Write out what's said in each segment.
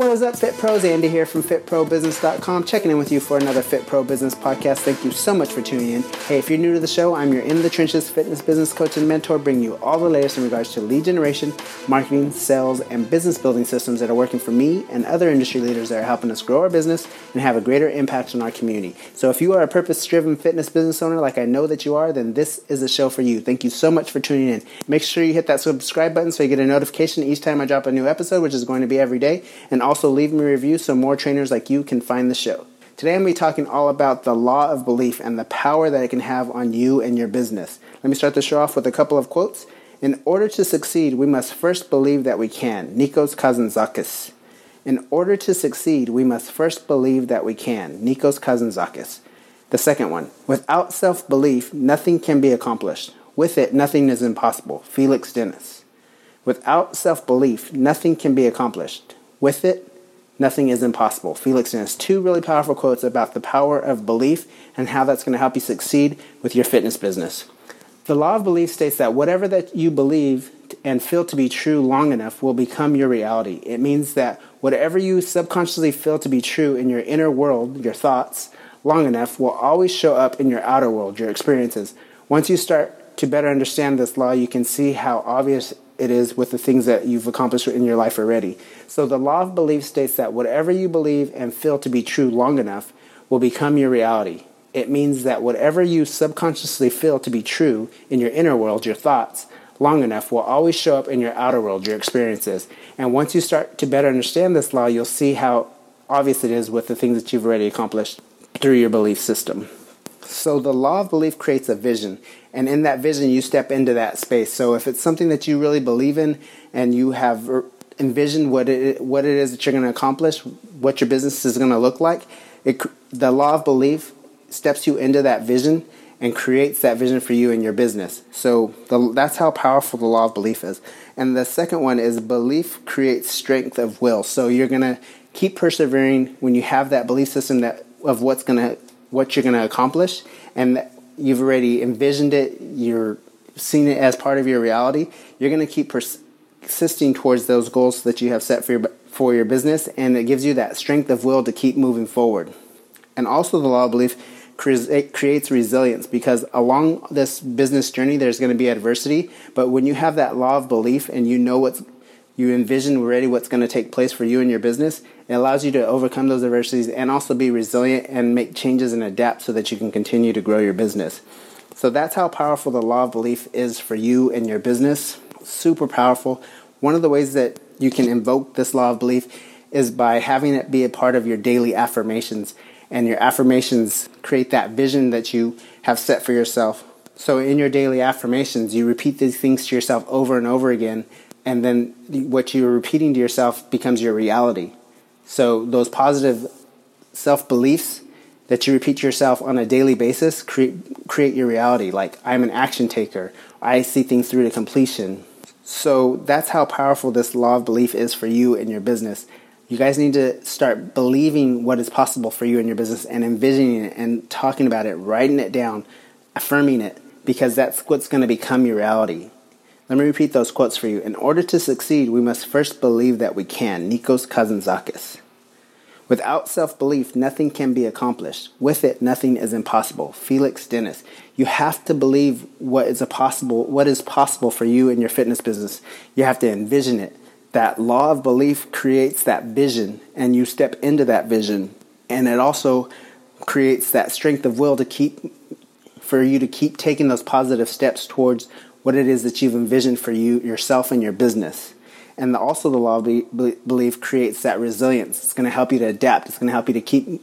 What is up, Fit Pros? Andy here from FitProBusiness.com, checking in with you for another Fit Pro Business podcast. Thank you so much for tuning in. Hey, if you're new to the show, I'm your In the Trenches fitness business coach and mentor, bringing you all the latest in regards to lead generation, marketing, sales, and business building systems that are working for me and other industry leaders that are helping us grow our business and have a greater impact on our community. So if you are a purpose-driven fitness business owner like I know that you are, then this is a show for you. Thank you so much for tuning in. Make sure you hit that subscribe button so you get a notification each time I drop a new episode, which is going to be every day. And also leave me a review so more trainers like you can find the show. Today I'm going to be talking all about the law of belief and the power that it can have on you and your business. Let me start the show off with a couple of quotes. In order to succeed, we must first believe that we can. Nikos Kazantzakis. In order to succeed, we must first believe that we can. Nikos Kazantzakis. The second one. Without self belief, nothing can be accomplished. With it, nothing is impossible. Felix Dennis. Without self belief, nothing can be accomplished. With it, nothing is impossible. Felix has Two really powerful quotes about the power of belief and how that's going to help you succeed with your fitness business. The law of belief states that whatever that you believe and feel to be true long enough will become your reality. It means that whatever you subconsciously feel to be true in your inner world, your thoughts, long enough will always show up in your outer world, your experiences. Once you start to better understand this law, you can see how obvious it is with the things that you've accomplished in your life already. So the law of belief states that whatever you believe and feel to be true long enough will become your reality. It means that whatever you subconsciously feel to be true in your inner world, your thoughts, long enough will always show up in your outer world, your experiences. And once you start to better understand this law, you'll see how obvious it is with the things that you've already accomplished through your belief system. So the law of belief creates a vision, and in that vision, you step into that space. So if it's something that you really believe in, and you have envisioned what it what it is that you're going to accomplish, what your business is going to look like, it, the law of belief steps you into that vision and creates that vision for you and your business. So the, that's how powerful the law of belief is. And the second one is belief creates strength of will. So you're going to keep persevering when you have that belief system that of what's going to what you're going to accomplish and you've already envisioned it, you're seeing it as part of your reality, you're going to keep persisting towards those goals that you have set for your, for your business, and it gives you that strength of will to keep moving forward. And also, the law of belief creates resilience because along this business journey, there's going to be adversity. But when you have that law of belief and you know what's you envision already what's going to take place for you and your business. It allows you to overcome those adversities and also be resilient and make changes and adapt so that you can continue to grow your business. So that's how powerful the law of belief is for you and your business. Super powerful. One of the ways that you can invoke this law of belief is by having it be a part of your daily affirmations. And your affirmations create that vision that you have set for yourself. So in your daily affirmations, you repeat these things to yourself over and over again and then what you're repeating to yourself becomes your reality. So those positive self beliefs that you repeat to yourself on a daily basis create create your reality. Like I'm an action taker. I see things through to completion. So that's how powerful this law of belief is for you and your business. You guys need to start believing what is possible for you and your business and envisioning it and talking about it, writing it down, affirming it, because that's what's going to become your reality. Let me repeat those quotes for you. In order to succeed, we must first believe that we can. Nikos Kazantzakis. Without self belief, nothing can be accomplished. With it, nothing is impossible. Felix Dennis. You have to believe what is possible, what is possible for you in your fitness business. You have to envision it. That law of belief creates that vision, and you step into that vision. And it also creates that strength of will to keep for you to keep taking those positive steps towards what it is that you've envisioned for you, yourself, and your business. And the, also, the law of belief creates that resilience. It's going to help you to adapt. It's going to help you to keep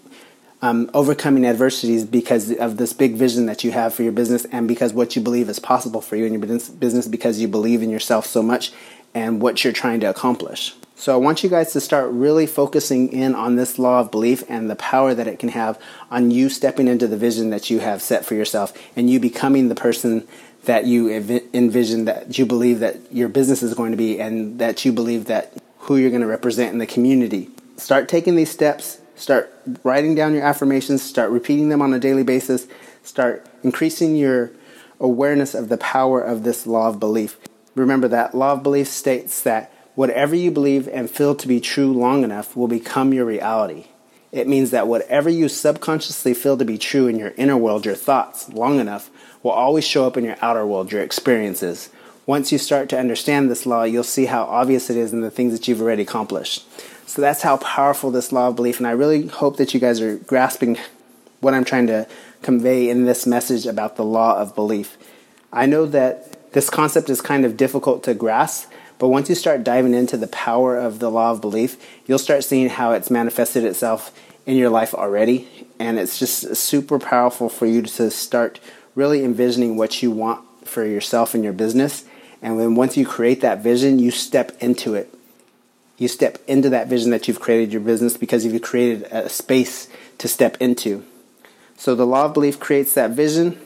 um, overcoming adversities because of this big vision that you have for your business and because what you believe is possible for you in your business because you believe in yourself so much and what you're trying to accomplish. So I want you guys to start really focusing in on this law of belief and the power that it can have on you stepping into the vision that you have set for yourself and you becoming the person that you envision that you believe that your business is going to be and that you believe that who you're going to represent in the community. Start taking these steps, start writing down your affirmations, start repeating them on a daily basis, start increasing your awareness of the power of this law of belief. Remember that law of belief states that Whatever you believe and feel to be true long enough will become your reality. It means that whatever you subconsciously feel to be true in your inner world, your thoughts, long enough, will always show up in your outer world, your experiences. Once you start to understand this law, you'll see how obvious it is in the things that you've already accomplished. So that's how powerful this law of belief, and I really hope that you guys are grasping what I'm trying to convey in this message about the law of belief. I know that this concept is kind of difficult to grasp, but once you start diving into the power of the law of belief, you'll start seeing how it's manifested itself in your life already. And it's just super powerful for you to start really envisioning what you want for yourself and your business. And then once you create that vision, you step into it. You step into that vision that you've created your business because you've created a space to step into. So the law of belief creates that vision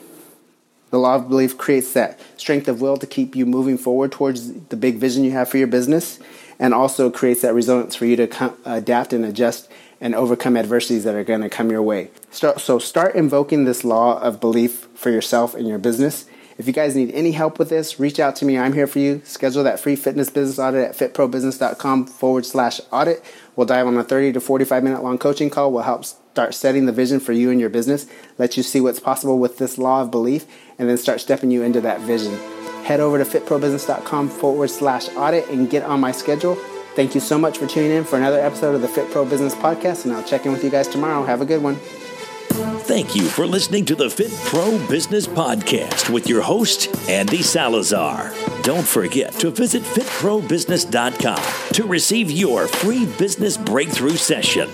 the law of belief creates that strength of will to keep you moving forward towards the big vision you have for your business and also creates that resilience for you to adapt and adjust and overcome adversities that are going to come your way. So start invoking this law of belief for yourself and your business. If you guys need any help with this, reach out to me. I'm here for you. Schedule that free fitness business audit at fitprobusiness.com forward slash audit. We'll dive on a 30 to 45 minute long coaching call. We'll help start setting the vision for you and your business, let you see what's possible with this law of belief, and then start stepping you into that vision. Head over to fitprobusiness.com forward slash audit and get on my schedule. Thank you so much for tuning in for another episode of the Fit Pro Business Podcast, and I'll check in with you guys tomorrow. Have a good one. Thank you for listening to the Fit Pro Business Podcast with your host, Andy Salazar. Don't forget to visit fitprobusiness.com to receive your free business breakthrough session.